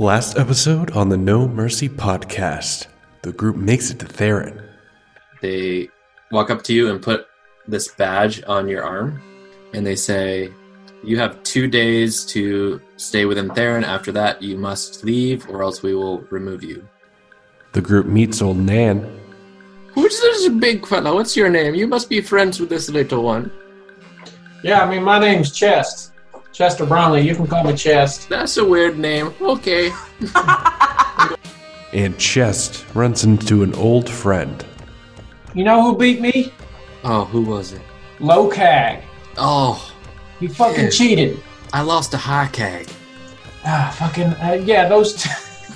Last episode on the No Mercy podcast. The group makes it to Theron. They walk up to you and put this badge on your arm, and they say, You have two days to stay within Theron. After that, you must leave, or else we will remove you. The group meets old Nan. Who's this big fella? What's your name? You must be friends with this little one. Yeah, I mean, my name's Chest. Chester Bromley. You can call me Chest. That's a weird name. Okay. And Chest runs into an old friend. You know who beat me? Oh, who was it? Locag. Oh, He fucking Yeah. cheated. I lost a high keg. Ah, fucking, uh, yeah, those two.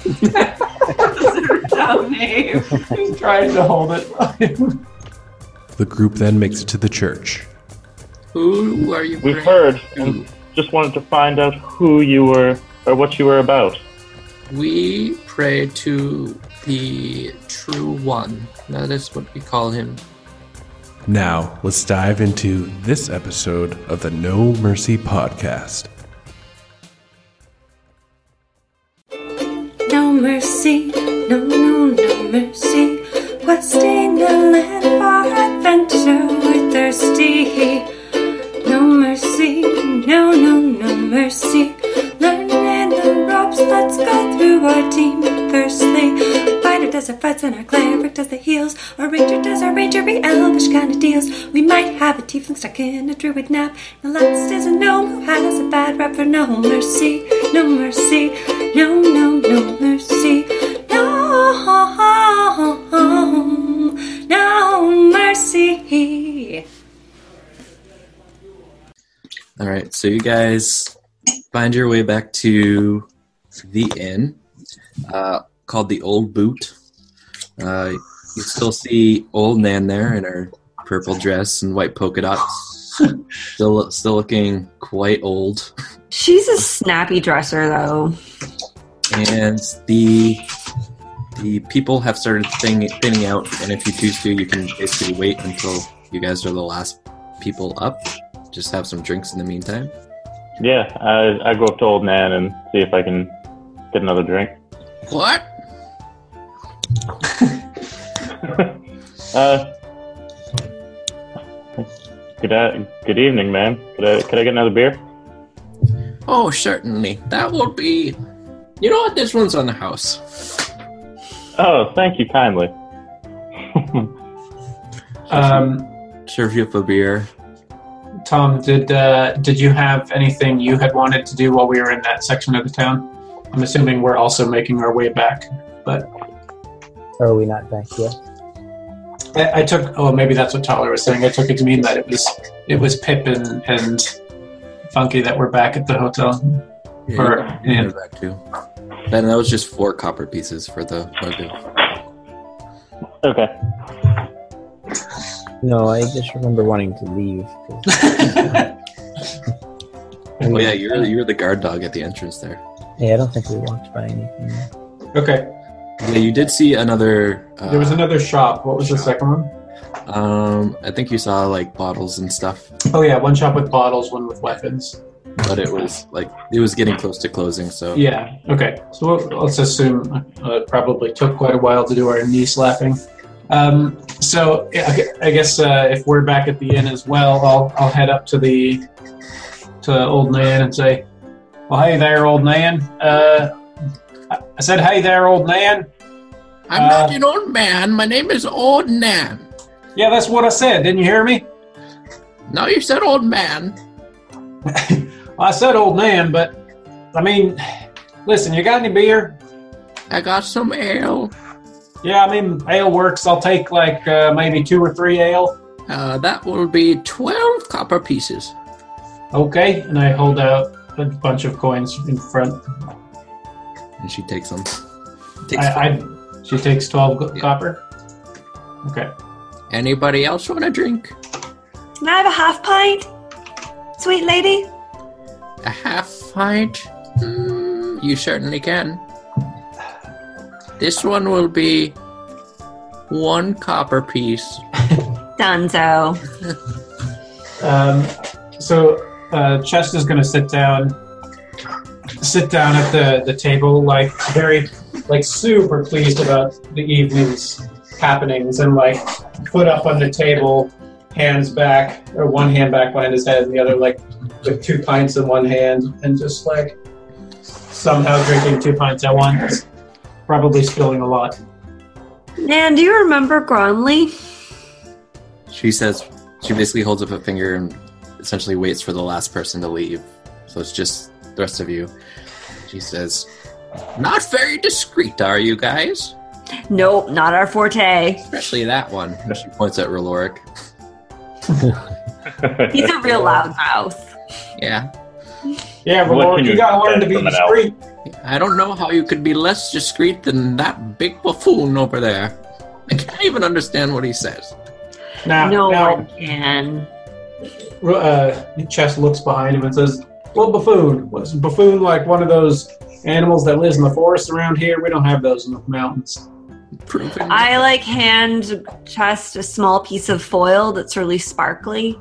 name. He's trying to hold it. The group then makes it to the church. Who are you? We've praying heard to? and just wanted to find out who you were or what you were about. We pray to the true one. That is what we call him. Now, let's dive into this episode of the No Mercy podcast. No mercy, no, no, no mercy. Questing the land for adventure, we're thirsty. And our cleric does the heals. Our ranger does our rangery elvish kind of deals. We might have a tiefling stuck in a druid nap. The last is a gnome who has a bad rap for no mercy, no mercy, no, no, no mercy. No, no mercy. All right, so you guys find your way back to the inn uh, called the Old Boot. Uh, you still see old Nan there in her purple dress and white polka dots. still, still looking quite old. She's a snappy dresser, though. and the the people have started thin, thinning out and if you choose to you can basically wait until you guys are the last people up just have some drinks in the meantime Yeah, I, I go up to old Nan and see if I can get another drink. what uh, good, uh, good evening, ma'am. Could I, could I get another beer? oh certainly that will be you know what this one's on the house Oh, thank you kindly. um, serve you up a beer Tom, did uh, did you have anything you had wanted to do while we were in that section of the town? I'm assuming we're also making our way back, but Are we not back yet? I, I took. Oh, maybe that's what Tyler was saying. I took it to mean that it was it was Pip and, and Funky that were back at the hotel. yeah, Or- you can yeah. back too and that was just four copper pieces for the logo Okay. No, I just remember wanting to leave. oh yeah you're you're the guard dog at the entrance there yeah, I don't think we walked by anything. okay, yeah you did see another uh, there was another shop. What was the second one? Um, I think you saw like bottles and stuff, Oh yeah, one shop with bottles, one with weapons. but it was like it was getting close to closing. So Yeah. Okay. So we'll- let's assume uh, it probably took quite a while to do our knee slapping. Um, so yeah, I guess uh, if we're back at the inn as well, I'll I'll head up to the to old Nan and say, "Well, hey there, old Nan. Uh, I- said, hey there, old man." I'm Uh, not an old man. My name is Old Nan. Yeah, that's what I said. Didn't you hear me? No, you said old man. I said old Nan, but I mean, listen, you got any beer? I got some ale. Yeah, I mean, ale works. I'll take like uh, maybe two or three ale. Uh, that will be twelve copper pieces. Okay, and I hold out a bunch of coins in front. And she takes them. Takes I, I, she takes 12 go- Yeah. copper. Okay. Anybody else want a drink? Can I have a half pint? Sweet lady? A half pint? Mm, you certainly can. This one will be one copper piece. Dunzo. Um, so uh, Chest is going to sit down, sit down at the, the table, like very, like super pleased about the evening's happenings, and like foot up on the table, hands back, or one hand back behind his head, and the other like with two pints in one hand, and just like somehow drinking two pints at once, probably spilling a lot. Nan, do you remember Gromley? She says she basically holds up a finger and essentially waits for the last person to leave. So it's just the rest of you. She says, "Not very discreet, are you guys? Nope, not our forte. Especially that one." She points at Roloric. He's a real loudmouth. Yeah, Yeah, but What Lord, can you you gotta learn to be from an elf? discreet. I don't know how you could be less discreet than that big buffoon over there. I can't even understand what he says. Now, no now one can. uh, Chest looks behind him and says, "Well, buffoon was buffoon like one of those animals that lives in the forest around here? We don't have those in the mountains." I like hand Chest a small piece of foil that's really sparkly,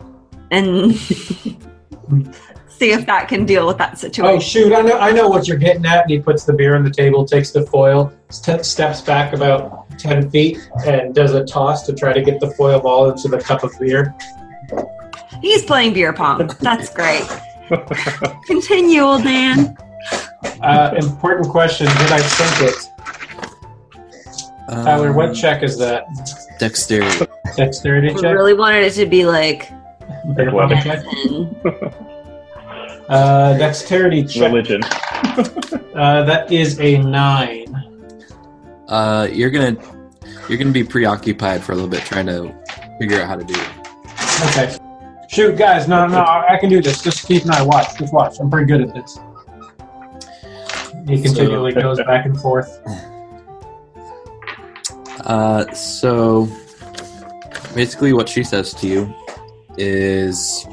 and see if that can deal with that situation. Oh shoot! I know, I know what you're getting at. And he puts the beer on the table, takes the foil, ste- steps back about ten feet, and does a toss to try to get the foil ball into the cup of beer. He's playing beer pong. That's great. Continue, old man. Uh, important question: Did I sink it, Tyler? Um, What check is that? Dexterity. Dexterity We check. really wanted it to be like check. medicine. Uh, dexterity check. Religion. Uh, that is a nine. Uh, you're gonna you're gonna be preoccupied for a little bit trying to figure out how to do it. Okay. Shoot, guys! No, no, I can do this. Just keep an eye. Watch. Just watch. I'm pretty good at this. He continually goes back and forth. Uh, so basically, what she says to you is,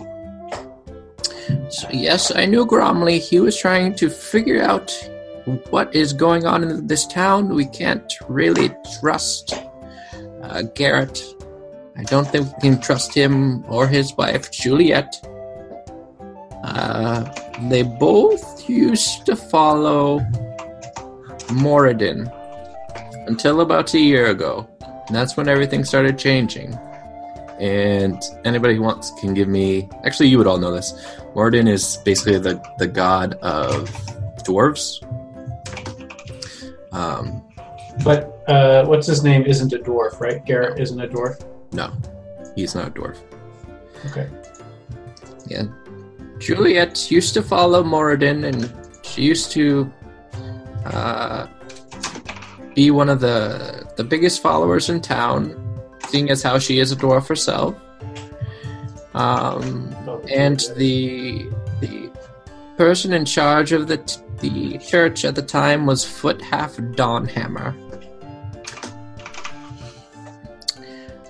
so "Yes, I knew Gromley. He was trying to figure out what is going on in this town. We can't really trust uh, Garrett. I don't think we can trust him or his wife Juliet. Uh, they both used to follow Moradin." until about a year ago. And that's when everything started changing. And anybody who wants can give me. Actually, you would all know this. Moradin is basically the, the god of dwarves. Um, But uh, what's his name? Isn't a dwarf, right? Garrett isn't a dwarf. No, he's not a dwarf. Okay. Yeah. Juliet used to follow Moradin, and she used to uh, be one of the the biggest followers in town, seeing as how she is a dwarf herself. Um, and the the person in charge of the t- the church at the time was Foot Half Dawnhammer.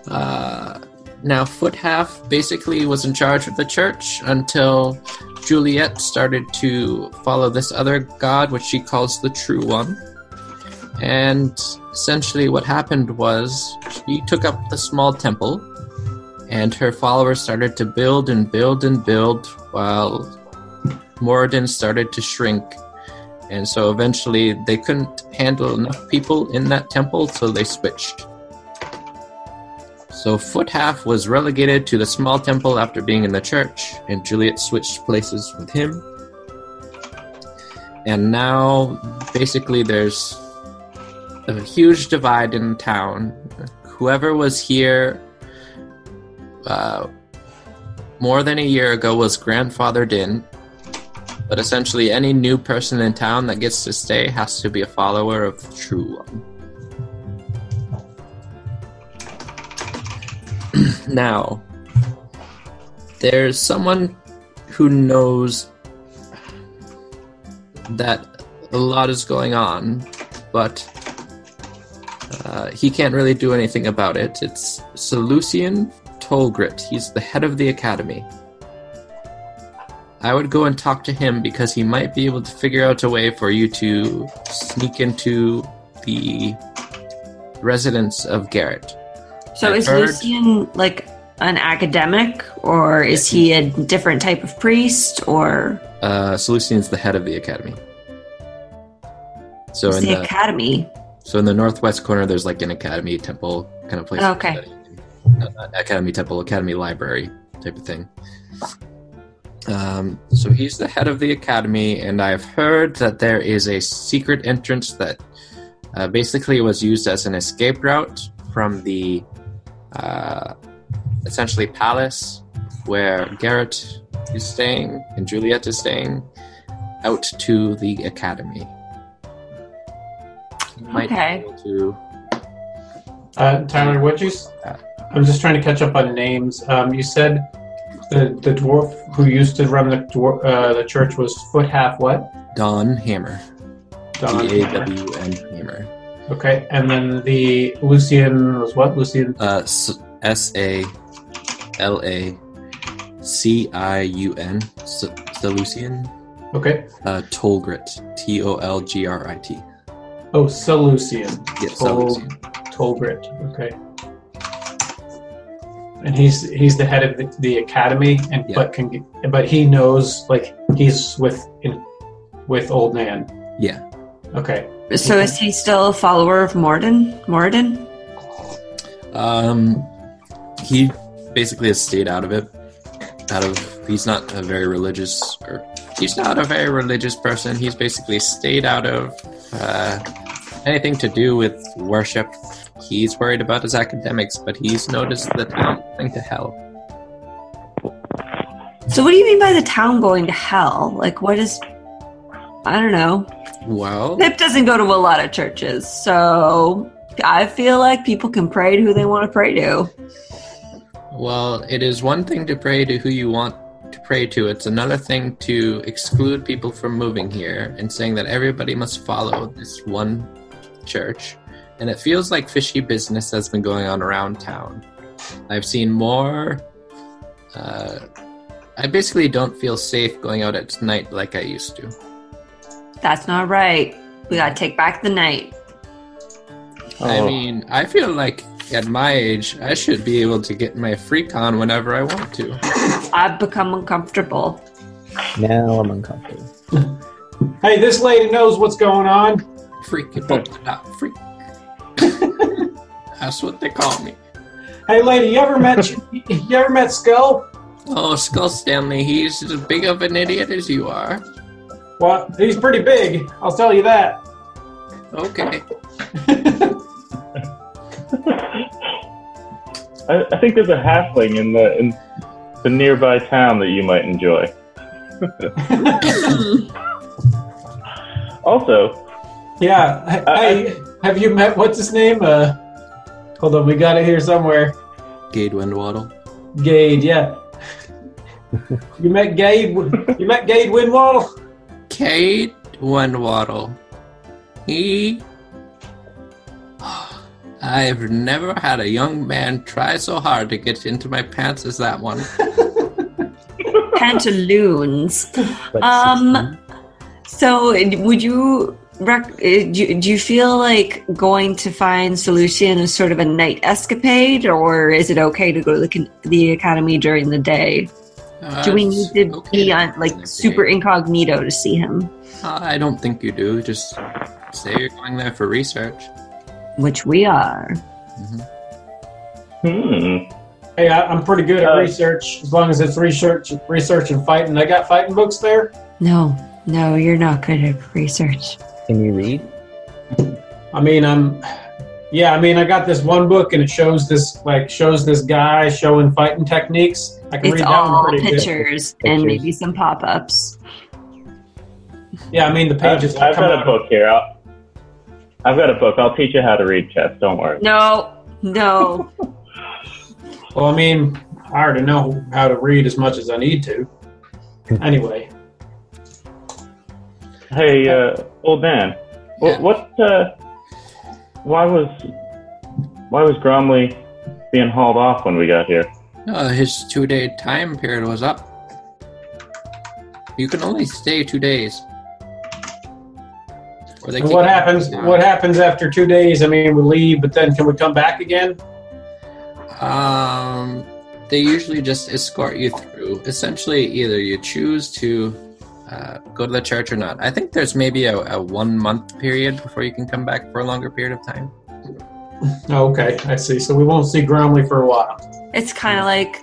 Uh, now, Foot Half basically was in charge of the church until Juliet started to follow this other god, which she calls the True One. And essentially, what happened was she took up the small temple, and her followers started to build and build and build while Moradin started to shrink. And so eventually, they couldn't handle enough people in that temple, so they switched. So Foot Half was relegated to the small temple after being in the church, and Juliet switched places with him. And now, basically, there's a huge divide in town. Whoever was here uh, more than a year ago was grandfathered in, but essentially, any new person in town that gets to stay has to be a follower of the True One. Now, there's someone who knows that a lot is going on, but uh, he can't really do anything about it. It's Seleucian Tolgrit. He's the head of the academy. I would go and talk to him because he might be able to figure out a way for you to sneak into the residence of Garrett. So I've is heard- Lucian like an academic, or is he a different type of priest, or Uh, Seleucian's the head of the academy. So is in the the academy? so in the northwest corner, there's like an academy temple kind of place. Okay. No, not academy temple, academy library type of thing. Um, so he's the head of the academy, and I've heard that there is a secret entrance that uh, basically was used as an escape route from the uh, essentially palace where Garrett is staying and Juliet is staying out to the academy. You might Okay. able to Uh, Tyler, what you? s- I'm just trying to catch up on names. Um, you said the the dwarf who used to run the dwar- uh, the church was Foot Half what? Dawnhammer. Don D A Hammer. Hammer. Okay, and then the Lucian was what? Lucian. Uh, S A L A C I U N. Seleucian. Okay. Uh, Tolgrit. T O L G R I T. Oh, Seleucian. Yeah, Tol- Seleucian. Tolgrit. Okay. And he's he's the head of the, the academy, and Yeah. but can but he knows like he's with in, with old man. Yeah. Okay. So is he still a follower of Morden? Morden? Um, he basically has stayed out of it. Out of he's not a very religious, or he's not a very religious person. He's basically stayed out of uh, anything to do with worship. He's worried about his academics, but he's noticed the town going to hell. So what do you mean by the town going to hell? Like what is I don't know. Well, Pip doesn't go to a lot of churches, so I feel like people can pray to who they want to pray to. well, it is one thing to pray to who you want to pray to. It's another thing to exclude people from moving here and saying that everybody must follow this one church. And it feels like fishy business has been going on around town. I've seen more. Uh, I basically don't feel safe going out at night like I used to. That's not right. We gotta take back the night. I Oh. mean, I feel like at my age, I should be able to get my freak on whenever I want to. I've become uncomfortable. Now I'm uncomfortable. Hey, this lady knows what's going on. Freak, not freak. That's what they call me. Hey, lady, you ever met you ever met Skull? Oh, Skull Stanley, he's as big of an idiot as you are. Well, he's pretty big. I'll tell you that. Okay. I, I think there's a halfling in the in the nearby town that you might enjoy. Also, Yeah. Hey, I- have you met what's his name? Uh, hold on, we got it here somewhere. Gade Windwaddle. Gade, yeah. you met Gade. You met Gade Windwaddle. Gade Windwaddle. He. I've never had a young man try so hard to get into my pants as that one. Pantaloons. Um, So, would you rec- uh, do, you- do you feel like going to find Seleucian is sort of a night escapade, or is it okay to go to the, con- the academy during the day? Uh, Do we need to okay be on like investigate. super incognito to see him? Uh, I don't think you do. Just say you're going there for research. Which we are. hmm. Hey, I, I'm pretty good at Uh, research as long as it's research, research and fighting. I got fighting books there. No, no, you're not good at research. Can you read? I mean, I'm. Yeah, I mean, I got this one book and it shows this like shows this guy showing fighting techniques. I can It's read that one all pretty good. pictures and Pictures. maybe some pop ups. Yeah, I mean the I've, pages I've got a out. book here. I'll, I've got a book. I'll teach you how to read Chest. Don't worry. No, no. Well, I mean, I already know how to read as much as I need to. Anyway, Hey, uh, old man. Yeah. What? what uh, why was why was Gromley being hauled off when we got here? Uh, his two day time period was up. You can only stay two days. Or they what happens? What happens after two days? I mean, we leave, but then can we come back again? Um, they usually just escort you through. Essentially, either you choose to uh, go to the church or not. I think there's maybe a, a one month period before you can come back for a longer period of time. Oh, okay, I see. So we won't see Gromley for a while. It's kind of like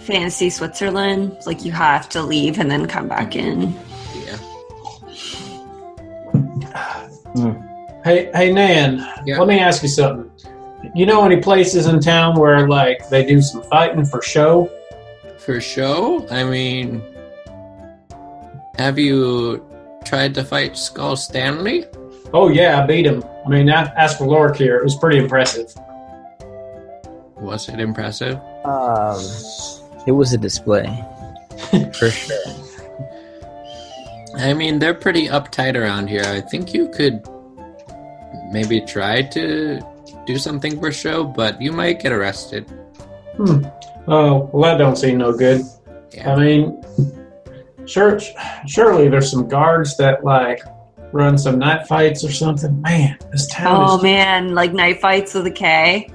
fantasy Switzerland. Like you have to leave and then come back in. Yeah. Hey, hey, Nan. Yeah. Let me ask you something. You know any places in town where like they do some fighting for show? For show, I mean, have you tried to fight Skull Stanley? Oh yeah, I beat him. I mean, a- ask for Lork here. It was pretty impressive. Was it impressive? Um, it was a display for sure. I mean, they're pretty uptight around here. I think you could maybe try to do something for show, but you might get arrested. Hmm. Oh, well, that don't seem no good. I mean, sure, surely there's some guards that like run some night fights or something. Man, this town Oh is. man, like night fights with a K.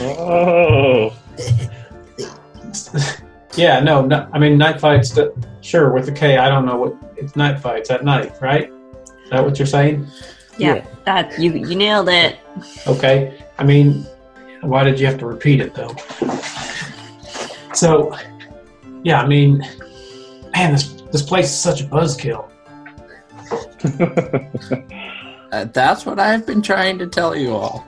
Oh, yeah, no, no, I mean night fights. That, sure, with a K. I don't know what it's night fights at night, right? Is that what you're saying? Yeah, Yeah. that you you nailed it. Okay. I mean, why did you have to repeat it though? So, yeah, I mean, man, this this place is such a buzzkill. Uh, that's what I've been trying to tell you all.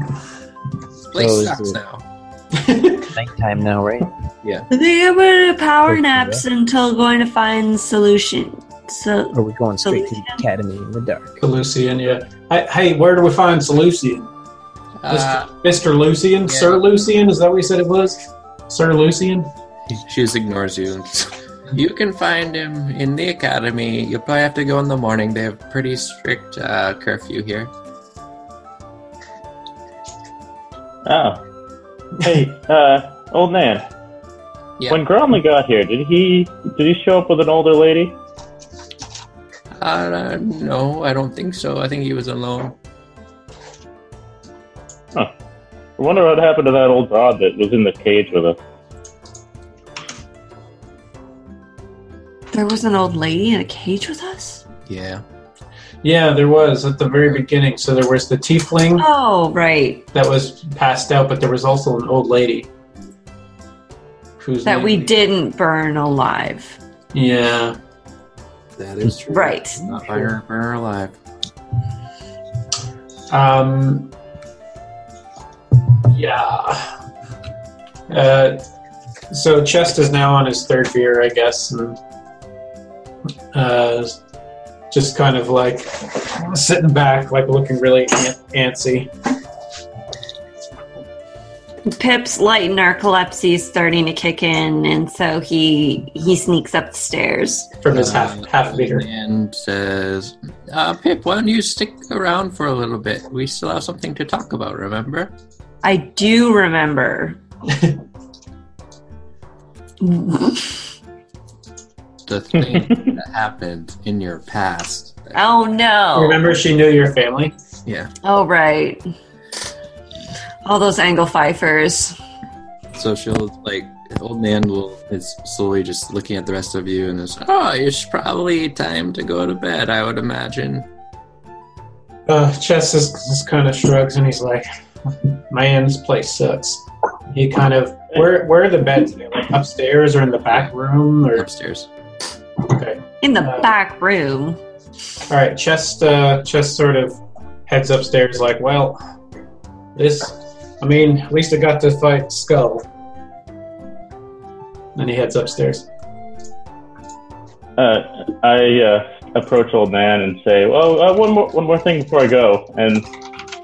This place So sucks it- now. Nighttime now, right? Yeah. think I'm gonna power Okay, naps until going to find Seleucian. So are we going straight to the academy in the dark? Lucian, yeah. Hey, hey, where do we find Sir Lucian? Uh, Mr. Lucian? yeah. Sir Lucian? Is that what you said it was? Sir Lucian? She just ignores you. You can find him in the academy. You'll probably have to go in the morning. They have pretty strict uh, curfew here. oh. Hey, uh, old man. Yeah. When Gromley got here, did he did he show up with an older lady? Uh, no, I don't think so. I think he was alone. Huh. I wonder what happened to that old dog that was in the cage with us. There was an old lady in a cage with us. Yeah. Yeah, there was at the very beginning. So there was the tiefling Oh right, that was passed out, but there was also an old lady. Whose that name- we didn't burn alive. Yeah. That is true. Right. Not burn burn her alive. Um, yeah. Uh, so Chest is now on his third beer, I guess, and uh, just kind of like sitting back, like looking really an- antsy. Pip's light narcolepsy is starting to kick in, and so he he sneaks up the stairs. from his Uh, half half beer. And says, uh, Pip, why don't you stick around for a little bit? We still have something to talk about, remember? I do remember. The thing that happened in your past. oh no! Remember, she knew your family. Yeah. Oh right. All those Angle Pfeiffers. So she'll like old man will is slowly just looking at the rest of you and is oh it's probably time to go to bed, I would imagine. Uh, Chest just, just kind of shrugs and he's like, "Man, this place sucks." He kind of where where are the beds? Are they, like upstairs or in the back room or Upstairs. Okay? In the Uh, back room. All right, Chest uh, Chest sort of heads upstairs like, "Well, this, I mean, at least I got to fight Skull." Then he heads upstairs. Uh, I uh, approach old man and say, "Well, uh, one more one more thing before I go," and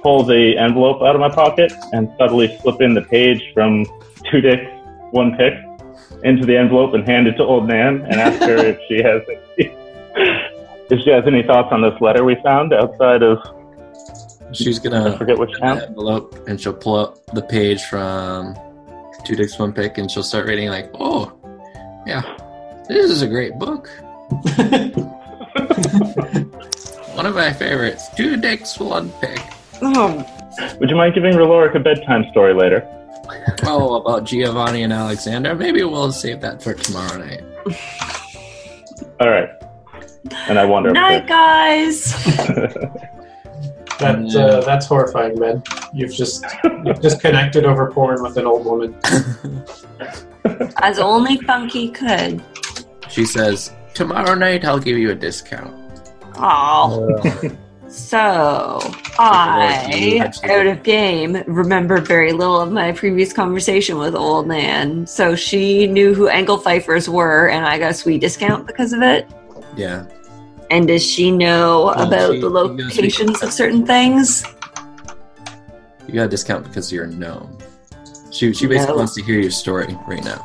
pull the envelope out of my pocket and subtly slip in the page from two dicks, one pick into the envelope and hand it to old Nan and ask her if she has any, if she has any thoughts on this letter we found outside of She's gonna forget which the town. envelope and she'll pull up the page from Two Dicks One Pick and she'll start reading like, Oh, yeah, this is a great book. One of my favorites. Two Dicks One Pick. Oh, Would you mind giving Roloric a bedtime story later? Oh, about Giovanni and Alexander. Maybe we'll save that for tomorrow night. All right. And I wonder. Night, guys. That uh, that's horrifying, man. You've just you've just connected over porn with an old woman. As only Funky could. She says, Tomorrow night I'll give you a discount. Oh. So, I, out of game, remembered very little of my previous conversation with Old Man. So she knew who Angle Pfeiffers were, and I got a sweet discount because of it. Yeah. And does she know Well, about she- the she goes to- locations of certain things? You got a discount because you're a gnome. She, she basically No. wants to hear your story right now.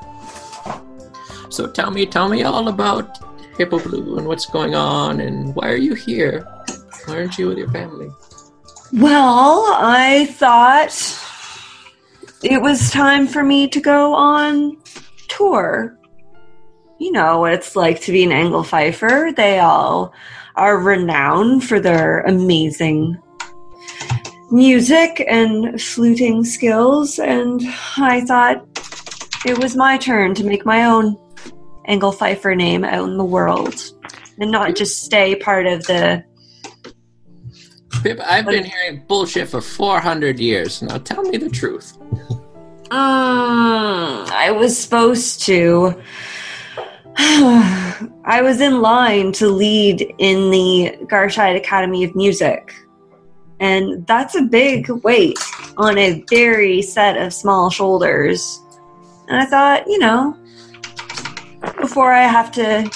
So tell me, tell me all about Hippo Blue and what's going on and why are you here? Why aren't you with your family? Well, I thought it was time for me to go on tour. You know what it's like to be an Angle Pfeiffer. They all are renowned for their amazing music and fluting skills, and I thought it was my turn to make my own Angle Pfeiffer name out in the world and not just stay part of the Pip, I've been hearing bullshit for 400 years. Now tell me the truth. Mm, I was supposed to. I was in line to lead in the Garshide Academy of Music. And that's a big weight on a very set of small shoulders. And I thought, you know, before I have to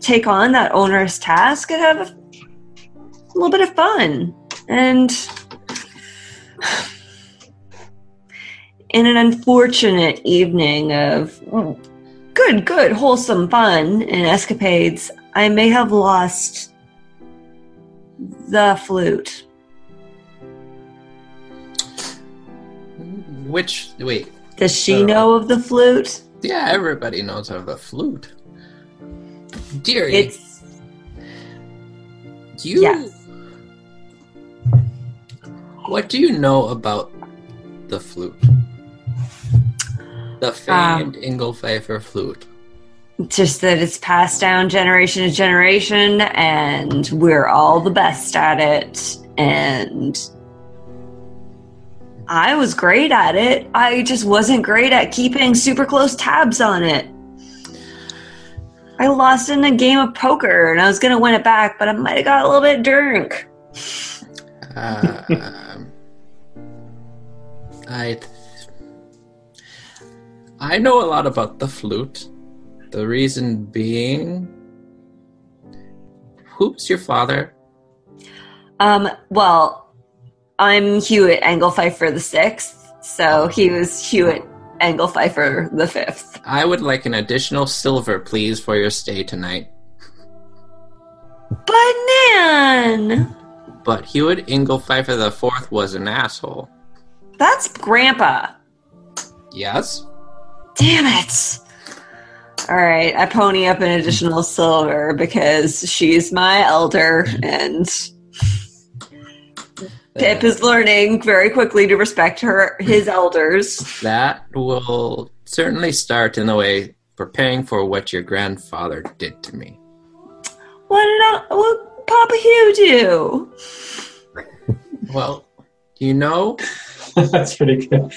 take on that onerous task, I'd have a little bit of fun. And in an unfortunate evening of good, good, wholesome fun and escapades, I may have lost the flute. Which, wait, Does she Uh, know of the flute? yeah, everybody knows of the flute. Dearie, It's you. yes. What do you know about the flute? The famed um, Pfeiffer flute. just that it's passed down generation to generation, and we're all the best at it. And I was great at it. I just wasn't great at keeping super close tabs on it. I lost in a game of poker, and I was gonna win it back, but I might have got a little bit drunk. Um, I I know a lot about the flute. The reason being, who's your father? Um, well, I'm Hewitt Angle Pfeiffer the sixth, so he was Hewitt Angle Pfeiffer the fifth. I would like an additional silver, please, for your stay tonight. Banan! But Hewitt Ingle Pfeiffer the fourth was an asshole. That's Grandpa. Yes. Damn it! All right, I pony up an additional silver because she's my elder, and Pip is learning very quickly to respect her his elders. That will certainly start in the way preparing for what your grandfather did to me. What did I, what Papa Hugh do? Well, do you know That's pretty good.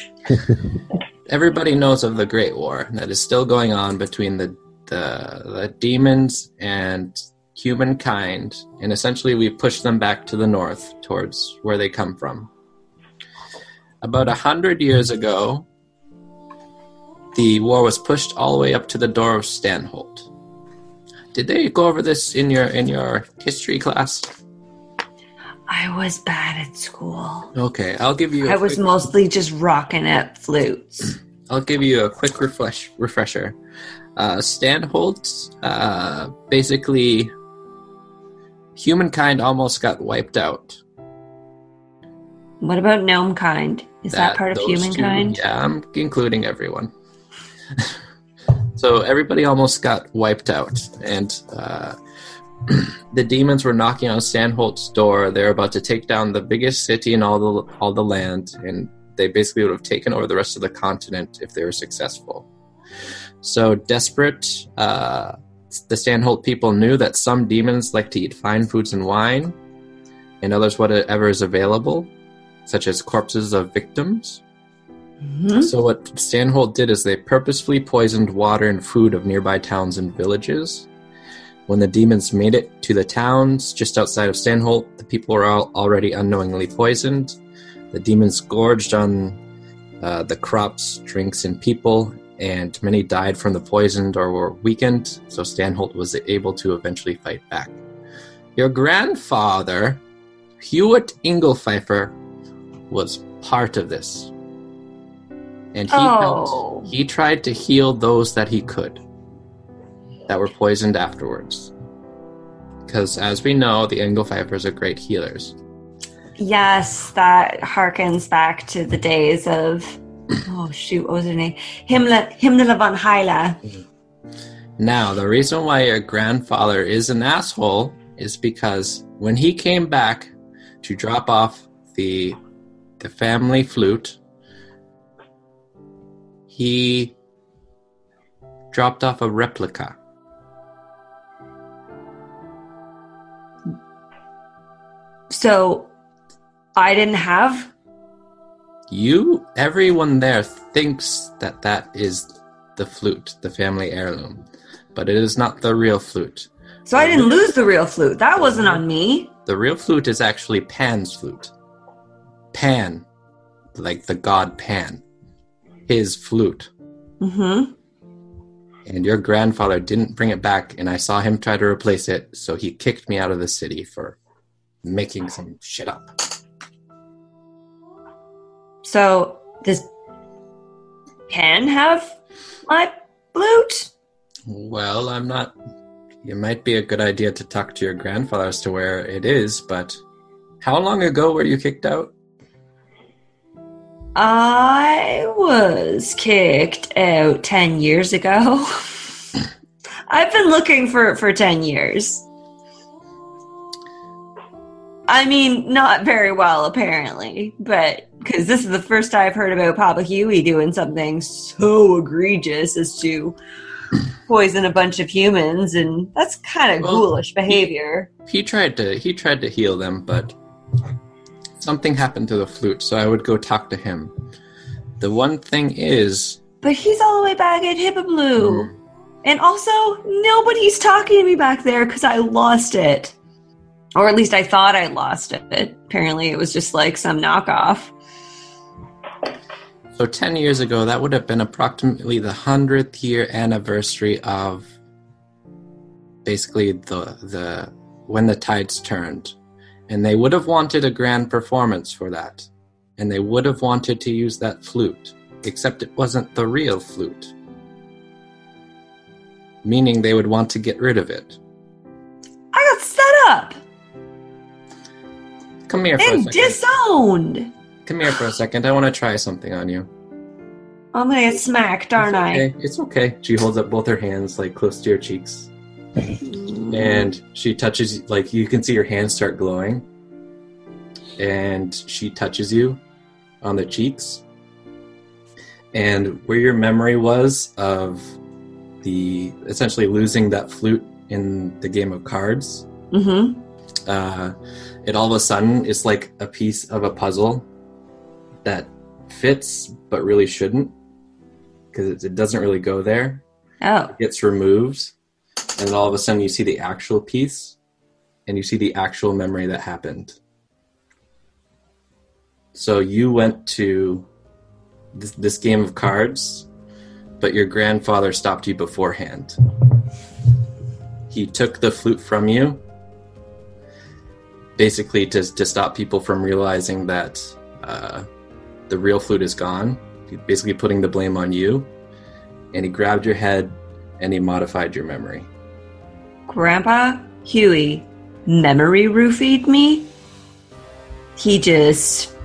everybody knows of the Great War that is still going on between the the, the demons and humankind, and essentially we push them back to the north towards where they come from. About a hundred years ago, the war was pushed all the way up to the door of Stanholt. Did they go over this in your in your history class? I was bad at school. Okay, I'll give you. a I was mostly just rocking at flutes. I'll give you a quick refresh, refresher. Uh, Stanholt, uh, basically, humankind almost got wiped out. What about gnome kind? Is that, part of those two- humankind? yeah, I'm including everyone. so everybody almost got wiped out, and uh, the demons were knocking on Stanholt's door. They're about to take down the biggest city in all the all the land and they basically would have taken over the rest of the continent if they were successful. So desperate, uh, the Stanholt people knew that some demons like to eat fine foods and wine, and others whatever is available, such as corpses of victims. Mhm. So what Stanholt did is they purposefully poisoned water and food of nearby towns and villages. When the demons made it to the towns just outside of Stanholt, the people were all already unknowingly poisoned. The demons gorged on uh, the crops, drinks, and people, and many died from the poisoned or were weakened. So Stanholt was able to eventually fight back. Your grandfather, Hewitt Inglefeifer, was part of this, and he helped Oh. he tried to heal those that he could that were poisoned afterwards. Because as we know, the Engelpfeifers are great healers. Yes, that harkens back to the days of oh shoot, what was her name? Himmler Himmler von Heile. Mm-hmm. Now, the reason why your grandfather is an asshole is because when he came back to drop off the the family flute, he dropped off a replica. So I didn't have You, everyone there thinks that that is the flute, the family heirloom, but it is not the real flute. so I didn't lose the real flute. That wasn't on me. The real flute is actually Pan's flute. Pan, like the god Pan, his flute. Mm-hmm. And your grandfather didn't bring it back, and I saw him try to replace it, so he kicked me out of the city for making some shit up. So does Pan have my flute? Well, I'm not. It might be a good idea to talk to your grandfather as to where it is, but how long ago were you kicked out? I was kicked out 10 years ago. I've been looking for for 10 years. I mean, not very well apparently, but because this is the first I've heard about Papa Huey doing something so egregious as to poison a bunch of humans, and that's kind of Well, ghoulish behavior. He tried to he tried to heal them, but something happened to the flute, so I would go talk to him. The one thing is, But he's all the way back at Hippoblue. Hmm. And also, nobody's talking to me back there because I lost it. Or at least I thought I lost it. Apparently, it was just like some knockoff. so ten years ago, that would have been approximately the hundredth year anniversary of basically the the when the tides turned, and they would have wanted a grand performance for that, and they would have wanted to use that flute, except it wasn't the real flute. Meaning they would want to get rid of it. I got set up Come here for a and second. disowned. Come here for a second. I want to try something on you. I'm gonna get smacked, aren't it's I? It's okay. She holds up both her hands like close to your cheeks, and she touches like you can see your hands start glowing, and she touches you on the cheeks, and where your memory was of the essentially losing that flute in the game of cards. Mm-hmm. uh, it all of a sudden is like a piece of a puzzle that fits but really shouldn't because it, it doesn't really go there. Oh. It gets removed, and then all of a sudden you see the actual piece and you see the actual memory that happened. So you went to this, this game of cards, but your grandfather stopped you beforehand. He took the flute from you basically to, to stop people from realizing that uh, the real flute is gone. Basically putting the blame on you. And he grabbed your head and he modified your memory. Grandpa Huey memory roofied me. He just.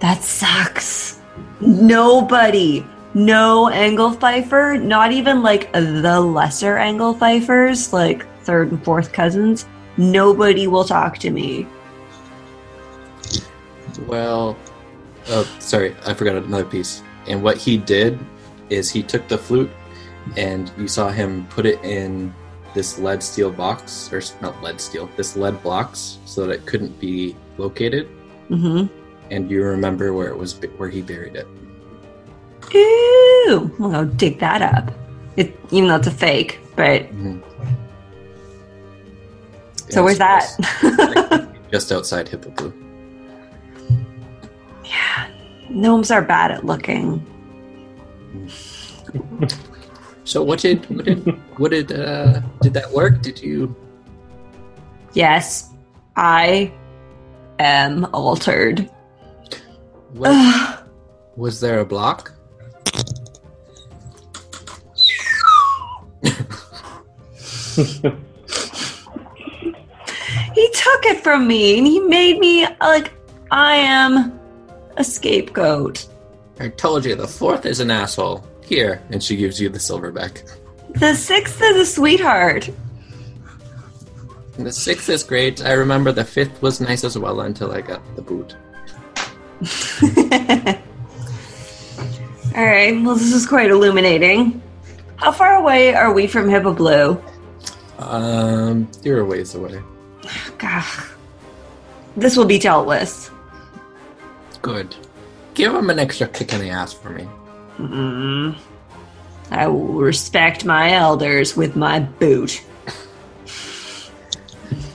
That sucks. Nobody, no Angle Pfeiffer, not even like the lesser Angle Pfeiffers, like third and fourth cousins, nobody will talk to me. Well, Oh, sorry, I forgot another piece. And what he did is he took the flute, and you saw him put it in this lead steel box, or not lead steel, this lead blocks, so that it couldn't be located. Mm-hmm. And you remember where it was, where he buried it. Ooh, we'll go dig that up. It, even though it's a fake, but Mhm. so Yeah, where's that? Just outside Hippo Blue. yeah, gnomes are bad at looking. So what did what did what did uh did that work? Did you Yes, I am altered. what, was there a block? he took it from me and he made me like I am a scapegoat. I told you the fourth is an asshole. Here, and she gives you the silver back. The sixth is a sweetheart. The sixth is great. I remember the fifth was nice as well until I got the boot. All right, well, this is quite illuminating. How far away are we from Hippo Blue? Um, you're a ways away. God. This will be dealt with. Good. Give him an extra kick in the ass for me. Mm. I will respect my elders with my boot.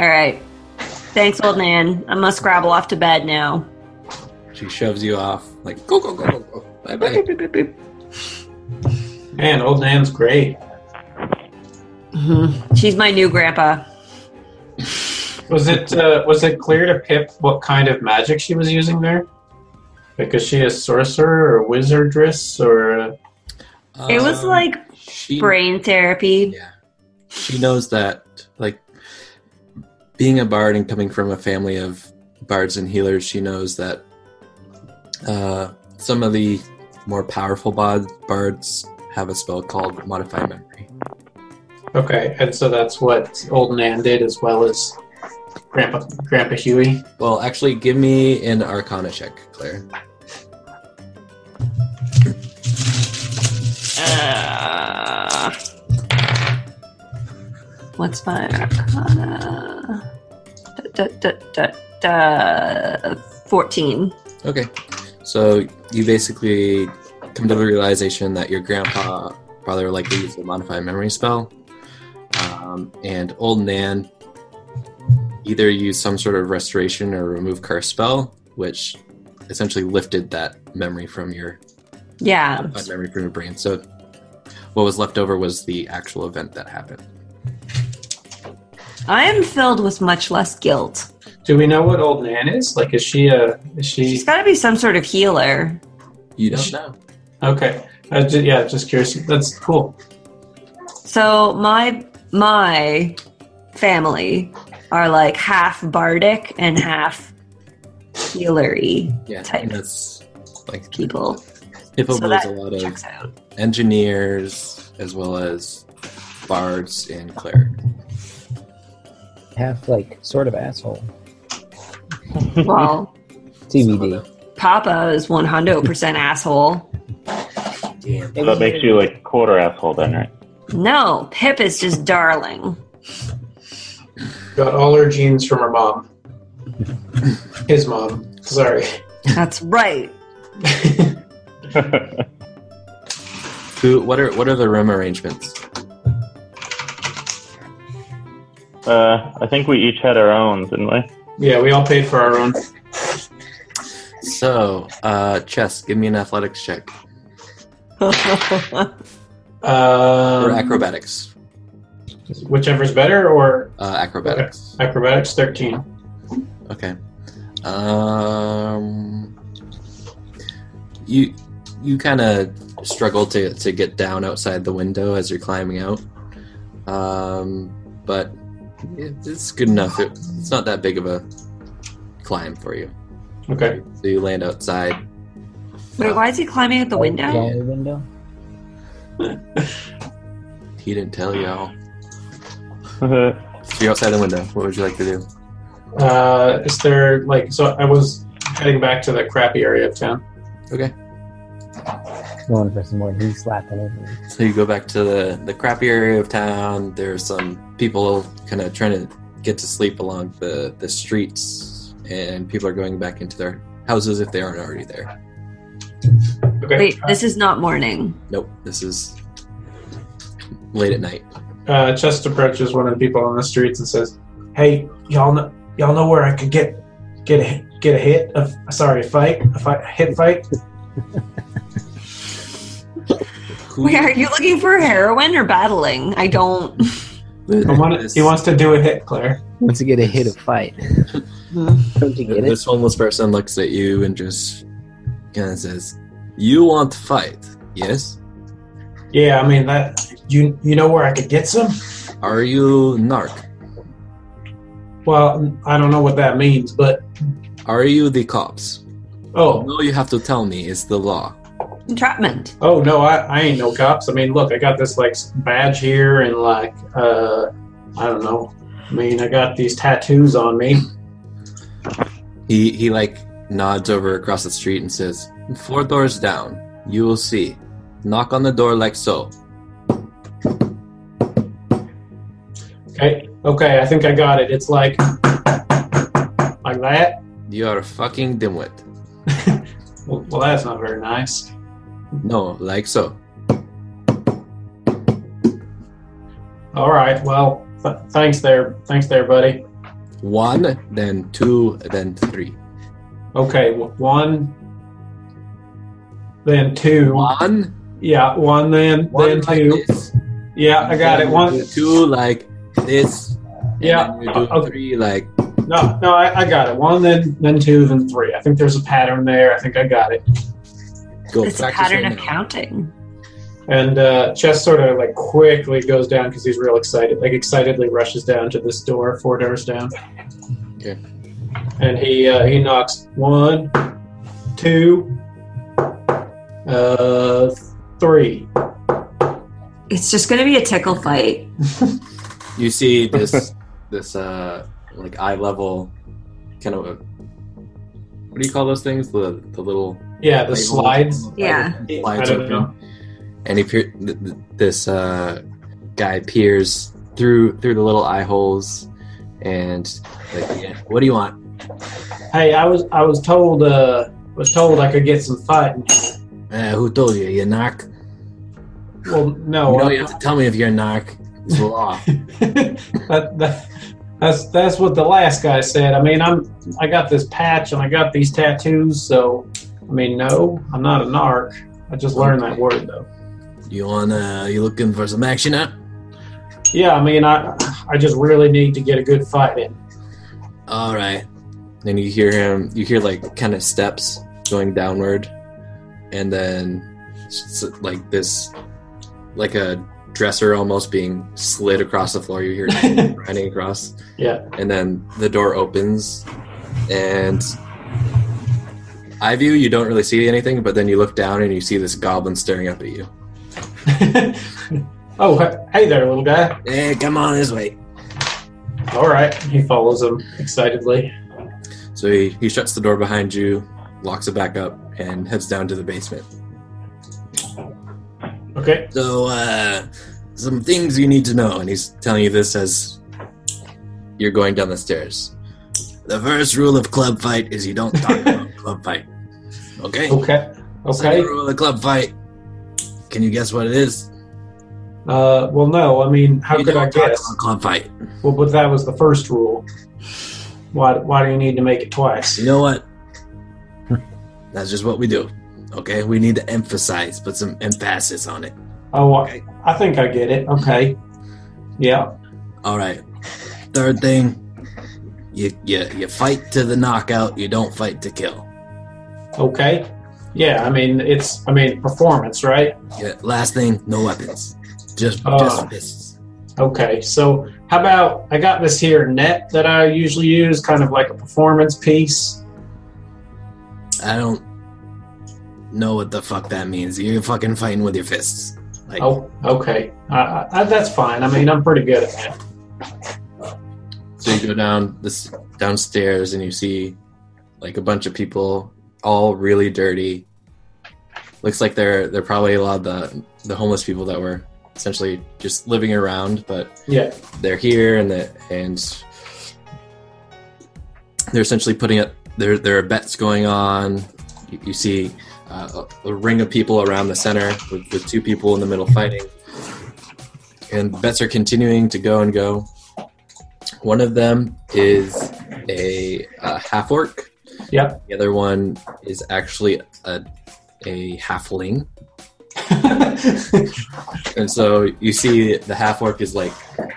All right. Thanks, old man. I must scrabble off to bed now. She shoves you off, like go go go go go. Bye bye. Man, old Nan's great. Mhm. She's my new grandpa. Was it uh, was it clear to Pip what kind of magic she was using there? Like, is she a sorcerer or wizardress or? Uh, It was Um, like she, brain therapy. Yeah, she knows that. Like being a bard and coming from a family of bards and healers, she knows that uh, some of the more powerful bod- bards have a spell called Modify Memory. okay, and so that's what old Nan did as well as Grandpa Grandpa Huey. Well, actually, give me an Arcana check, Claire. Uh, what's my arcana? Da, da, da, da, 14. Okay. So you basically come to the realization that your grandpa probably likely used a modified memory spell. Um, and old Nan either used some sort of restoration or remove curse spell, which essentially lifted that memory from your Yeah. modified memory from your brain. So what was left over was the actual event that happened. I am filled with much less guilt. Do we know what old Nan is? Like, is she a? Is she She's got to be some sort of healer. You don't know. okay? Uh, ju- yeah, just curious. That's cool. So my my family are like half bardic and half healery Yeah, Type. that's like people. Hippo So blows a lot of engineers as well as bards and clerics. Half like sort of asshole. Well, TBD. Papa is 100% asshole. Damn. So that makes you like quarter asshole then, right? No, Pip is just darling. Got all her genes from her mom. His mom. Sorry. That's right. Who? What are what are the room arrangements? uh, I think we each had our own, didn't we? yeah, we all paid for our own. So, uh, Chest. Give me an athletics check Um, or acrobatics. Whichever's better, or Uh, acrobatics. acrobatics thirteen. Okay. Um, you you kind of struggle to to get down outside the window as you're climbing out. Um, but it's good enough. It, it's not that big of a climb for you. Okay. So you land outside. Wait, why is he climbing out the window? Yeah, the window. He didn't tell you all. So you're outside the window. What would you like to do? Uh, is there like so? I was heading back to the crappy area of town. Okay. Going for some more knee slapping over. So you go back to the, the crappy area of town. There's some people kind of trying to get to sleep along the, the streets, and people are going back into their houses if they aren't already there. Okay. Wait, this is not morning. Nope, this is late at night. Uh, Chest approaches one of the people on the streets and says, "Hey, y'all know y'all know where I could get get a get a hit of sorry a fight a fight a hit fight." Wait, are you looking for heroin or battling? I don't. I want, he wants to do a hit, Claire. Wants to get a hit of fight. Don't you get it? This homeless person looks at you and just kind of says, "You want to fight? Yes. Yeah, I mean that. You you know where I could get some? Are you narc? Well, I don't know what that means, but Are you the cops? oh No, you have to tell me. It's the law. Entrapment. oh no, I, I ain't no cops. I mean, look, I got this like badge here and like uh I don't know. I mean, I got these tattoos on me. He he like nods over across the street and says, Four doors down. You will see. Knock on the door like so. Okay, I think I got it. It's like like that. You are a fucking dimwit. Well, well that's not very nice. No, like so. All right, well, th- thanks there, thanks there, buddy. One, then two, then three. Okay, one, then two. One, Yeah, one, then one then like two. this. Yeah, I got it. One. Two like this. And Yeah, then You do okay. three like No, no, I, I got it. One, then then two, then three. I think there's a pattern there. I think I got it. go It's a pattern right of now. counting. And uh, Chest sort of like quickly goes down because he's real excited. Like excitedly rushes down to this door, four doors down. Okay. And he uh, he knocks one, two, uh, three. It's just going to be a tickle fight. You see this this uh like eye level kind of a what do you call those things? The the little Yeah, the slides. Yeah. I slides don't open. know. and he peer- th- th- this uh guy peers through through the little eye holes and like yeah, what do you want? Hey, I was I was told uh was told I could get some fighting. Uh, who told you? You narc? Well, no, you know you have to tell me if you're a narc. It's the law. that, that, that's that's what the last guy said. I mean, I'm I got this patch and I got these tattoos, so I mean, no, I'm not a narc. I just learned that word though. you want uh you looking for some action huh? Yeah, I mean, I I just really need to get a good fight in. All right. Then you hear him. You hear like kind of steps going downward, and then s- like this, like a dresser almost being slid across the floor. You hear it grinding across, Yeah. and then the door opens, and I view you don't really see anything, but then you look down and you see this goblin staring up at you. oh, hey there, little guy. Hey, come on this way. All right, he follows him excitedly. So he, he shuts the door behind you, locks it back up, and heads down to the basement. Okay. So, uh, some things you need to know, and he's telling you this as you're going down the stairs. The first rule of club fight is you don't talk about club fight. Okay? Okay. Okay. Second rule of the club fight. Can you guess what it is? Uh, well, no. I mean, how you could I don't talk guess? about club fight. Well, but that was the first rule. Why? Why do you need to make it twice? You know what? That's just what we do. Okay? We need to emphasize, put some emphasis on it. Oh, I- Okay. I think I get it. Okay. Yeah. All right. Third thing, you you you fight to the knockout. You don't fight to kill. Okay. Yeah. I mean, it's. I mean, performance, right? Yeah, last thing, no weapons. Just Oh. just fists. Okay. So, how about I got this here net that I usually use, kind of like a performance piece. I don't know what the fuck that means. You're fucking fighting with your fists. Like Oh, okay. I, that's fine. I mean, I'm pretty good at that. so you go down this downstairs and you see like a bunch of people, all really dirty. Looks like they're they're probably a lot of the the homeless people that were essentially just living around, but Yeah. they're here and the, and they're essentially putting up there there are bets going on you, you see uh, a, a ring of people around the center with, with two people in the middle fighting. And bets are continuing to go and go. One of them is a, uh half orc. Yep. the other one is actually a, a halfling and so you see the half orc is like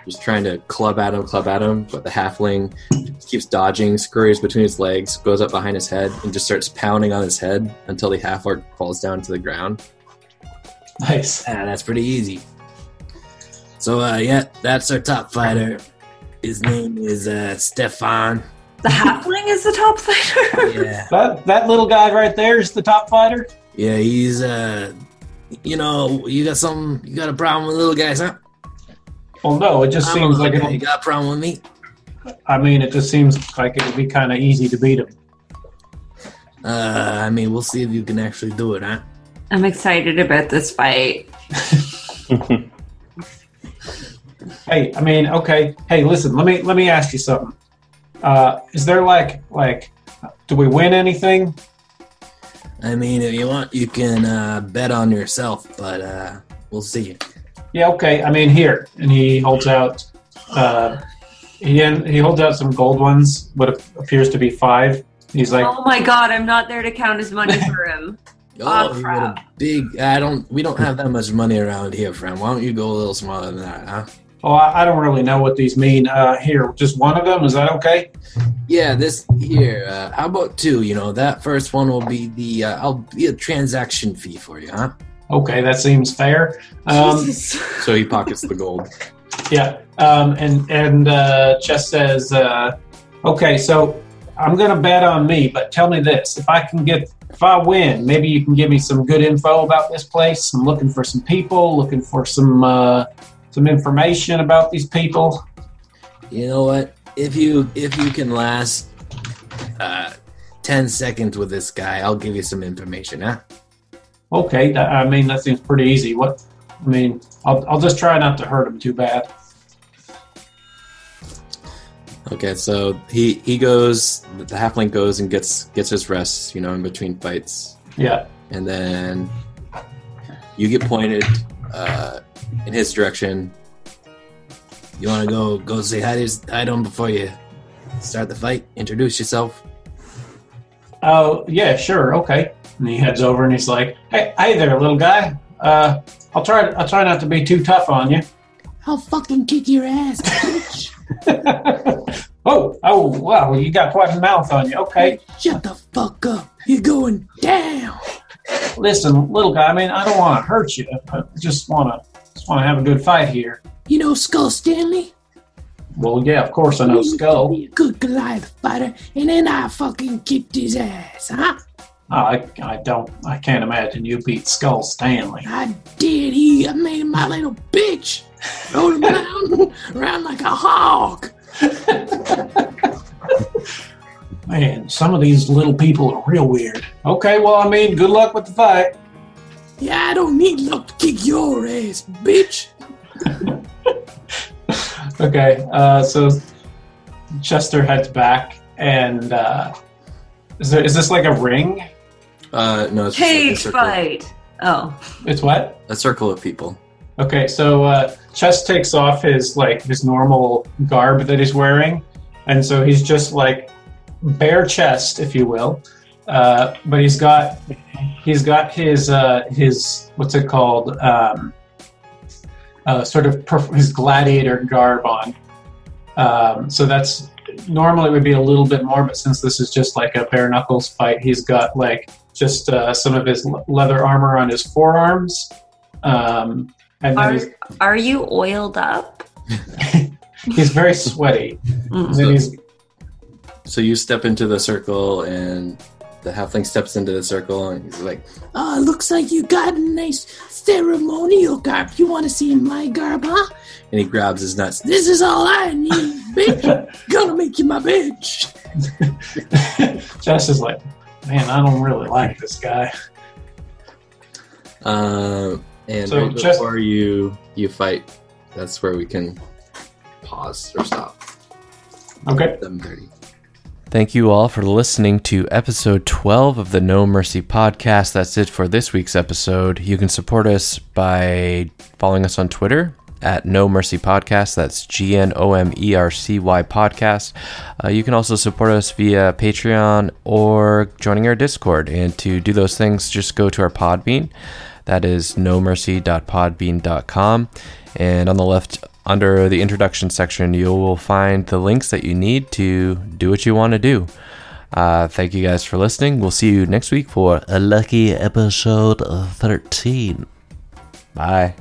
just trying to club at him, club at him, but the halfling keeps dodging, scurries between his legs, goes up behind his head, and just starts pounding on his head until the half orc falls down to the ground. nice. Ah, that's pretty easy. So uh, yeah, that's our top fighter. His name is uh, Stefan. The halfling is the top fighter. Yeah, That that little guy right there is the top fighter. yeah, he's uh, you know, you got some, you got a problem with little guys, huh? Well, no, it just I'm seems little like guy. you got a problem with me? I mean, it just seems like it would be kind of easy to beat him. Uh, I mean, we'll see if you can actually do it, huh? I'm excited about this fight. Hey, I mean, okay. Hey, listen. Let me let me ask you something. Uh, is there like like, do we win anything? I mean, if you want, you can uh, bet on yourself, but uh, we'll see. Yeah, okay. I mean, here, and he holds out. Uh, he he holds out some gold ones, what appears to be five. He's like, oh my god, I'm not there to count his money for him. Oh, Oh, crap. big. I don't. We don't have that much money around here, friend. Why don't you go a little smaller than that, huh? "Oh, I, I don't really know what these mean." Uh, here, just one of them. Is that okay? Yeah, this here. Uh, how about two? You know, that first one will be the. Uh, I'll be a transaction fee for you, huh? Okay, that seems fair. Um, So he pockets the gold. Yeah, um, and and uh, Chest says, uh, "Okay, so I'm going to bet on me, but tell me this: if I can get, if I win, maybe you can give me some good info about this place. I'm looking for some people, looking for some uh, some information about these people. You know what? If you if you can last uh, ten seconds with this guy, I'll give you some information, huh? Okay, I mean that seems pretty easy. What? I mean, I'll I'll just try not to hurt him too bad. Okay, so he he goes. The halfling goes and gets gets his rest. You know, in between fights, Yeah, and then you get pointed uh, in his direction. You want to go go say hi to his, hi to him before you start the fight. Introduce yourself. Oh, yeah, sure, okay. And he heads over and he's like, "Hey, hey there, little guy. Uh, I'll try. I'll try not to be too tough on you." I'll fucking kick your ass, bitch. oh, oh, wow! You got quite a mouth on you. Okay, Shut the fuck up. You're going down. listen, little guy. I mean, I don't want to hurt you. I just want to, just want to have a good fight here. You know Skull Stanley? Well, yeah, of course I know Skull. Be a good Goliath fighter, and then I fucking kicked his ass, huh? Oh, I, I don't, I can't imagine you beat Skull Stanley. I did. He I made him my little bitch. Rode him around, around like a hog. Man, some of these little people are real weird. Okay, well, I mean, good luck with the fight. Yeah, I don't need luck to kick your ass, bitch. Okay, uh, so Chester heads back, and uh, is there is this like a ring? Uh, no, it's just like a Cage fight. Oh. It's what? a circle of people. Okay, so uh, Chest takes off his like his normal garb that he's wearing, and so he's just like bare chest, if you will. Uh, but he's got he's got his uh, his what's it called? Um, uh, sort of perf- his gladiator garb on. Um, so that's normally it would be a little bit more, but since this is just like a bare knuckles fight, he's got like just uh, some of his leather armor on his forearms. Um, and then Are, he's, are you oiled up? he's very sweaty. Mm. And then he's So you step into the circle, and the halfling steps into the circle, and he's like, "Oh, it looks like you got a nice ceremonial garb. You want to see my garb, huh?" And he grabs his nuts. This is all I need, bitch. Gonna make you my bitch. Jess is like, man, I don't really like this guy. Uh, and So right just- before you you fight, that's where we can pause or stop. Okay. Seven thirty. Thank you all for listening to episode 12 of the Gnomercy podcast. That's it for this week's episode. You can support us by following us on Twitter at Gnomercy Podcast. That's G N O M E R C Y Podcast. Uh, you can also support us via Patreon or joining our Discord. And to do those things, just go to our Podbean. That is gnomercy.podbean.com. And on the left, under the introduction section, you will find the links that you need to do what you want to do. Uh, thank you guys for listening. We'll see you next week for a lucky episode 13. Bye.